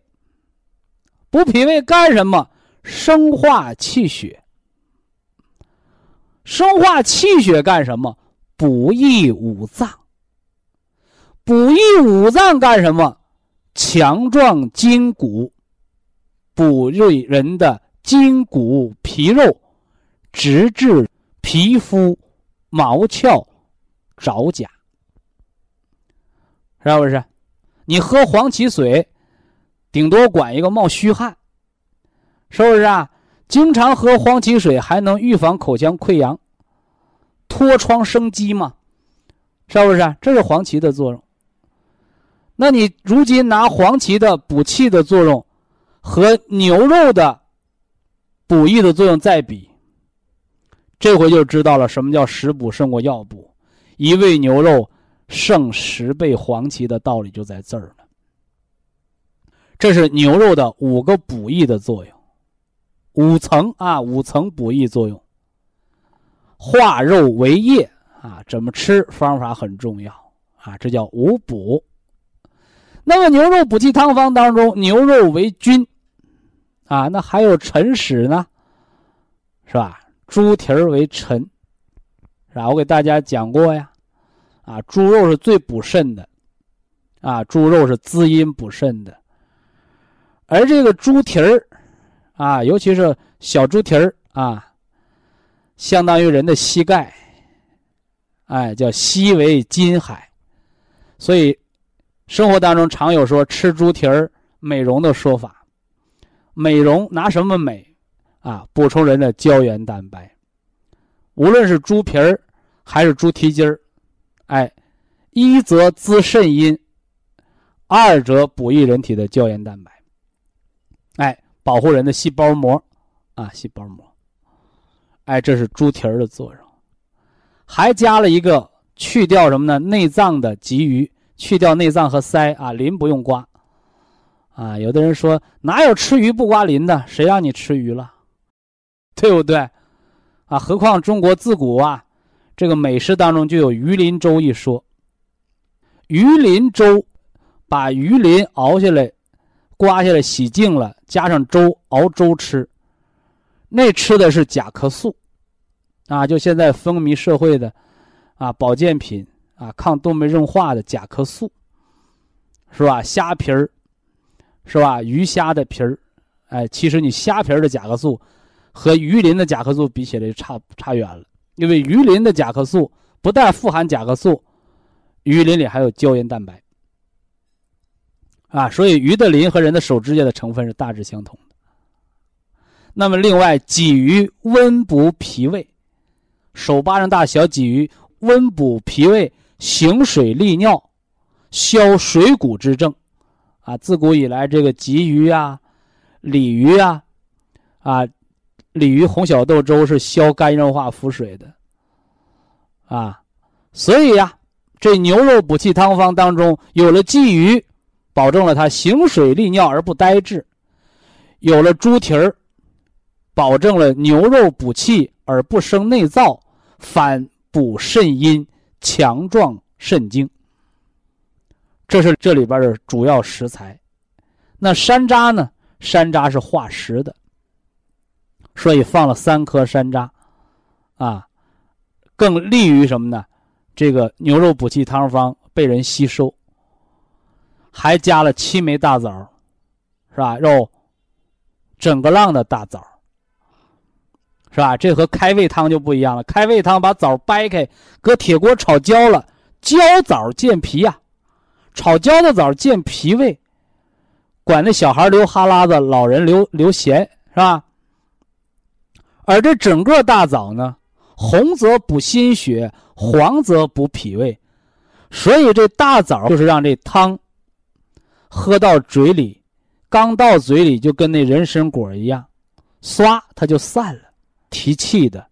补脾胃干什么？生化气血。生化气血干什么？补益五脏。补益五脏干什么？强壮筋骨，补益人的筋骨皮肉，直至皮肤毛窍爪甲，是不是？你喝黄芪水，顶多管一个冒虚汗，是不是啊？经常喝黄芪水还能预防口腔溃疡、脱疮生肌吗？是不是？这是黄芪的作用。那你如今拿黄芪的补气的作用和牛肉的补益的作用再比，这回就知道了什么叫食补胜过药补，一味牛肉。胜十倍黄芪的道理就在这儿了。这是牛肉的五个补益的作用，五层啊，五层补益作用。化肉为液啊，怎么吃方法很重要啊，这叫五补。那么牛肉补气汤方当中，牛肉为君啊，那还有辰矢呢，是吧？猪蹄儿为臣，是吧？我给大家讲过呀。啊，猪肉是最补肾的，啊，猪肉是滋阴补肾的，而这个猪蹄儿，啊，尤其是小猪蹄儿啊，相当于人的膝盖，哎，叫膝为金海，所以生活当中常有说吃猪蹄儿美容的说法，美容拿什么美？啊，补充人的胶原蛋白，无论是猪皮儿还是猪蹄筋儿。哎，一则滋肾阴，二则补益人体的胶原蛋白。哎，保护人的细胞膜，啊，细胞膜。哎，这是猪蹄儿的作用，还加了一个去掉什么呢？内脏的鲫鱼，去掉内脏和鳃啊，鳞不用刮。啊，有的人说哪有吃鱼不刮鳞的？谁让你吃鱼了？对不对？啊，何况中国自古啊。这个美食当中就有鱼鳞粥一说。鱼鳞粥，把鱼鳞熬下来、刮下来、洗净了，加上粥熬粥吃，那吃的是甲壳素，啊，就现在风靡社会的，啊，保健品啊，抗动脉硬化的甲壳素，是吧？虾皮儿，是吧？鱼虾的皮儿，哎，其实你虾皮儿的甲壳素和鱼鳞的甲壳素比起来差差远了。因为鱼鳞的甲壳素不但富含甲壳素，鱼鳞里还有胶原蛋白，啊，所以鱼的鳞和人的手指甲的成分是大致相同的。那么，另外鲫鱼温补脾胃，手巴掌大小鲫鱼温补脾胃，行水利尿，消水谷之症，啊，自古以来这个鲫鱼啊、鲤鱼啊，啊。鲤鱼红小豆粥是消肝硬化腹水的，啊，所以呀，这牛肉补气汤方当中有了鲫鱼，保证了它行水利尿而不呆滞；有了猪蹄儿，保证了牛肉补气而不生内燥，反补肾阴，强壮肾精。这是这里边的主要食材。那山楂呢？山楂是化食的。所以放了三颗山楂，啊，更利于什么呢？这个牛肉补气汤方被人吸收。还加了七枚大枣，是吧？肉整个浪的大枣，是吧？这和开胃汤就不一样了。开胃汤把枣掰开，搁铁锅炒焦了，焦枣健脾呀。炒焦的枣健脾胃，管那小孩流哈喇子，老人流流涎，是吧？而这整个大枣呢，红则补心血，黄则补脾胃。所以这大枣就是让这汤喝到嘴里，刚到嘴里就跟那人参果一样，唰它就散了，提气的，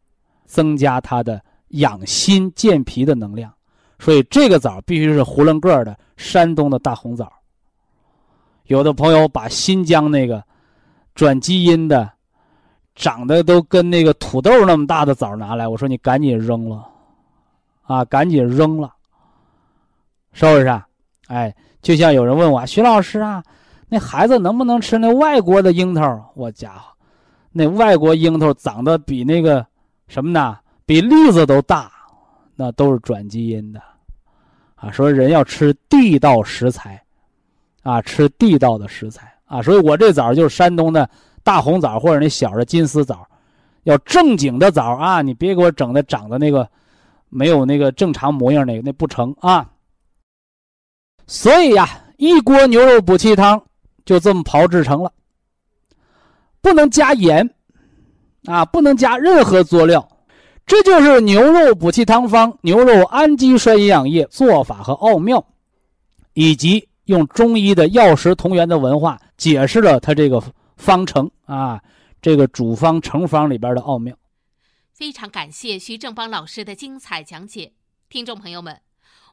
增加它的养心健脾的能量。所以这个枣必须是囫囵个的山东的大红枣。有的朋友把新疆那个转基因的、长得都跟那个土豆那么大的枣拿来，我说你赶紧扔了，啊，赶紧扔了。是不是啊？哎，就像有人问我徐老师啊，那孩子能不能吃那外国的樱桃？我家伙，那外国樱桃长得比那个什么呢？比栗子都大，那都是转基因的，啊，说人要吃地道食材，啊，吃地道的食材啊，所以我这枣就是山东的大红枣或者那小的金丝枣，要正经的枣啊，你别给我整的长得那个没有那个正常模样那个，那不成啊。所以呀，一锅牛肉补气汤就这么炮制成了，不能加盐，啊，不能加任何佐料，这就是牛肉补气汤方牛肉氨基酸营养液做法和奥妙，以及用中医的药食同源的文化解释了它这个方程啊，这个主方成方里边的奥妙。非常感谢徐正邦老师的精彩讲解，听众朋友们。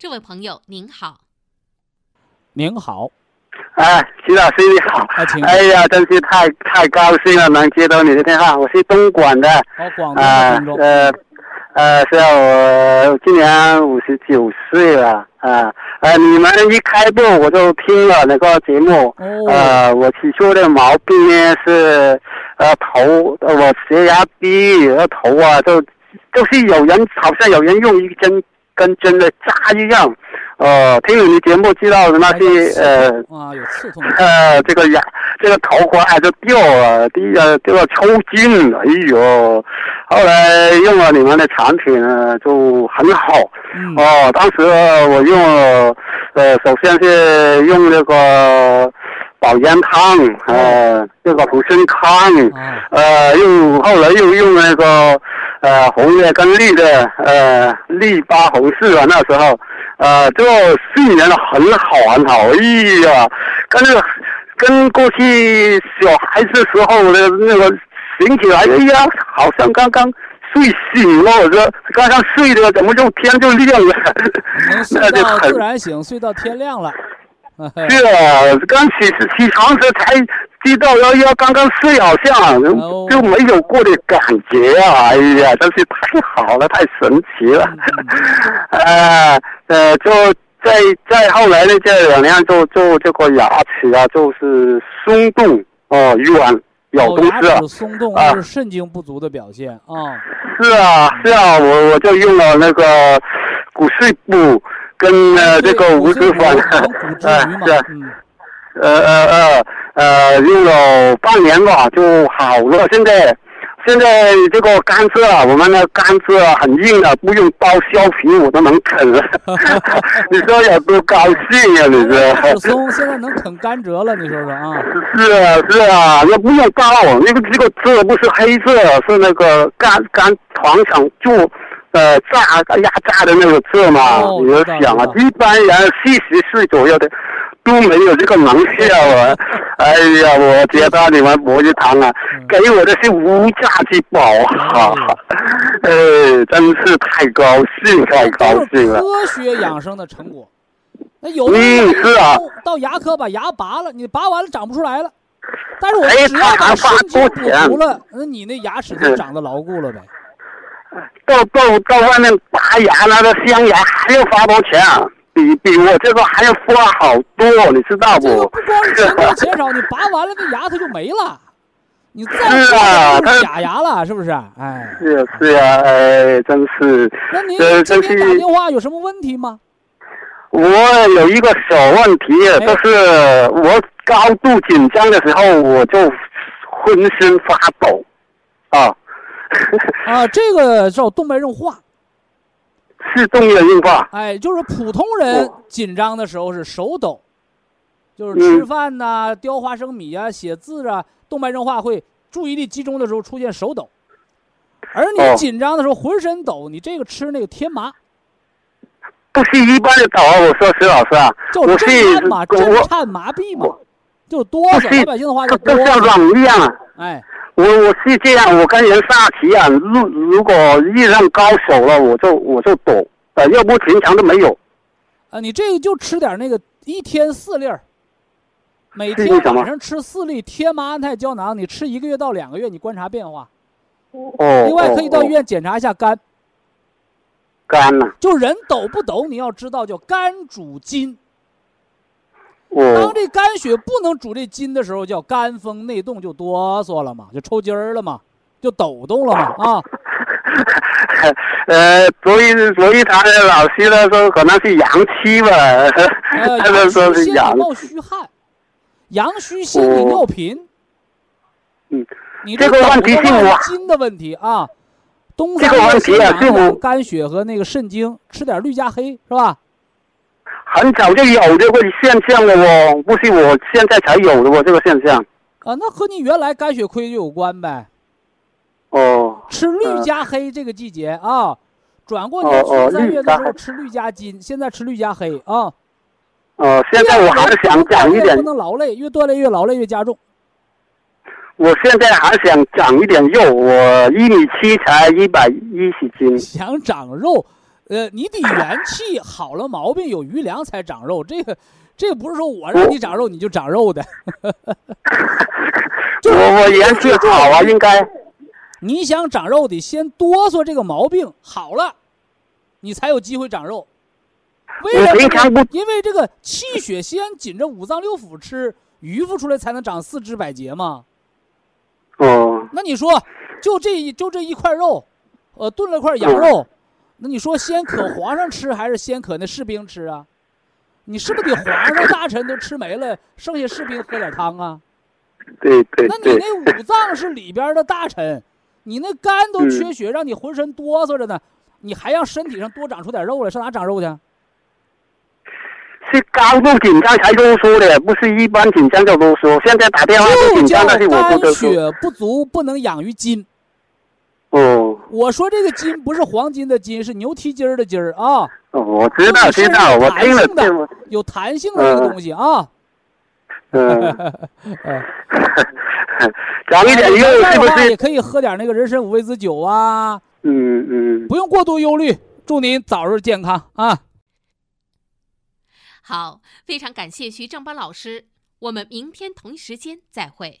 这位朋友您好，您好，哎，徐老师你好，哎呀，真是太太高兴了，能接到你的电话。我是东莞的，哦，广的呃呃，是啊，我今年五十九岁了啊，呃，你们一开播我就听了那个节目，呃，我起初的毛病呢是呃头，我血压低，然后头啊就就是有人好像有人用一针。跟真的扎一样，呃，听了你节目知道的那些呃啊有刺痛，呃这个牙这个头发就掉了，第呃这个抽筋，哎呦，后来用了你们的产品呢就很好，哦，当时我用呃首先是用那个保元汤，呃这个普参康，呃又后来又用那个。呃，红的跟绿的，呃，绿八红四啊，那时候，呃，这个睡眠很好很好，哎呀，跟那个跟过去小孩子时候的那个醒起来，哎呀，好像刚刚睡醒了，我说刚刚睡的，怎么就天就亮了？[laughs] 那就突然醒，睡到天亮了。[laughs] 是啊，刚起起床时才知道要要刚刚睡，好像就没有过的感觉啊！哎呀，真是太好了，太神奇了！[laughs] 啊，呃，就再再后来呢这两年，就就这个牙齿啊，就是松动哦，软咬东西啊，松动是肾精不足的表现啊。是啊，是啊，我我就用了那个骨碎补。跟呃这个吴师傅啊，是，呃呃呃呃用了半年吧就好了。现在现在这个甘蔗啊，我们的甘蔗很硬的，不用刀削皮我都能啃了。你说有多高兴呀？你说？松现在能啃甘蔗了，你说说啊？是啊是啊，那不用刀，那个这个蔗不是黑色，是那个甘甘糖厂做。呃，炸压榨的那个蔗嘛，你要想啊，一般人四十岁左右的都没有这个能效啊。[laughs] 哎呀，我觉得你们博医堂啊，给我的是无价之宝啊！哎，真是太高兴，太高兴了。科学养生的成果，那有的是啊，到牙科把牙拔了，你拔完了长不出来了，但是我只要把神经补足了，那你那牙齿就长得牢固了呗。到到到外面拔牙，那个镶牙还要花多钱啊？比比我这个还要花好多，你知道不？不光钱多钱少，你拔完了那牙它就没了，[laughs] 你再说就是假牙了，是不是？哎，是啊是啊，哎，真是。那您呃今天真是打电话有什么问题吗？我有一个小问题，哎就是我高度紧张的时候，我就浑身发抖，啊，[laughs] 啊，这个叫动脉硬化。是动脉硬化。哎，就是普通人哦紧张的时候是手抖，就是嗯吃饭呐、叼花生米啊、写字啊，动脉硬化会注意力集中的时候出现手抖。而你哦紧张的时候浑身抖，你这个吃那个天麻不是一般的抖啊！我说石老师啊，叫我是震颤嘛，我震颤麻痹嘛，就哆嗦，老百姓的话叫这这叫哆嗦。哎，我我是这样，我跟人下棋啊，如如果遇上高手了，我就我就躲，呃，要不平常都没有。啊，你这个就吃点那个一天四粒儿，每天晚上吃四粒天麻安泰胶囊，你吃一个月到两个月，你观察变化。哦，另外可以到哦医院检查一下肝。肝呐、就人抖不抖，你要知道叫肝主筋。哦当这肝血不能主这筋的时候，叫肝风内动，就哆嗦了嘛，就抽筋儿了嘛，就抖动了嘛啊。[laughs] 呃，所以所以他的老师呢说可能是阳虚吧，呃，[laughs] 他们阳虚说是阳，心里冒虚汗，阳虚心里尿频。嗯，你这个问题是我筋的问题啊。东这个问三月先题啊肝血和那个肾精，吃点绿加黑是吧？很早就有这个现象了哦，不是我现在才有的哦，这个现象。啊，那和你原来肝血亏就有关呗。哦，吃绿嗯加黑这个季节啊，转过哦年哦春三月的时候吃绿加金，现在吃绿加黑啊。哦，现在我还是想长一点不，能劳累，越锻炼越劳累越加重。我现在还想长一点肉，我一米七才一百一十斤。想长肉，呃，你得元气好了，毛病有余粮才长肉。这个，这个不是说我让你长肉你就长肉的。[laughs] 就我我元气好啊，应该。你想长肉得先哆嗦这个毛病好了，你才有机会长肉。为我什么因为这个气血先紧着五脏六腑吃，余腹出来才能长四肢百节嘛。哦，那你说，就这一就这一块肉，呃，炖了块羊肉，那你说先可皇上吃还是先可那士兵吃啊？你是不是得皇上大臣都吃没了，剩下士兵喝点汤啊？对对那你，那五脏是里边的大臣，你那肝都缺血，让你浑身哆嗦着呢，你还让身体上多长出点肉来，上哪长肉去？是高度紧张才啰嗦的，不是一般紧张就啰嗦。现在打电话不就叫紧张，但是我不肝得说。血不足，不能养于筋。哦我说这个筋不是黄金的筋，是牛蹄筋儿的筋儿啊。哦，我知道就是知道，我听了弹性的有弹性的这个东西啊。嗯，[laughs] 呃长一点肉是不是？也可以喝点那个人参五味子酒啊，嗯嗯，不用过度忧虑。祝您早日健康啊！好，非常感谢徐正邦老师，我们明天同一时间再会。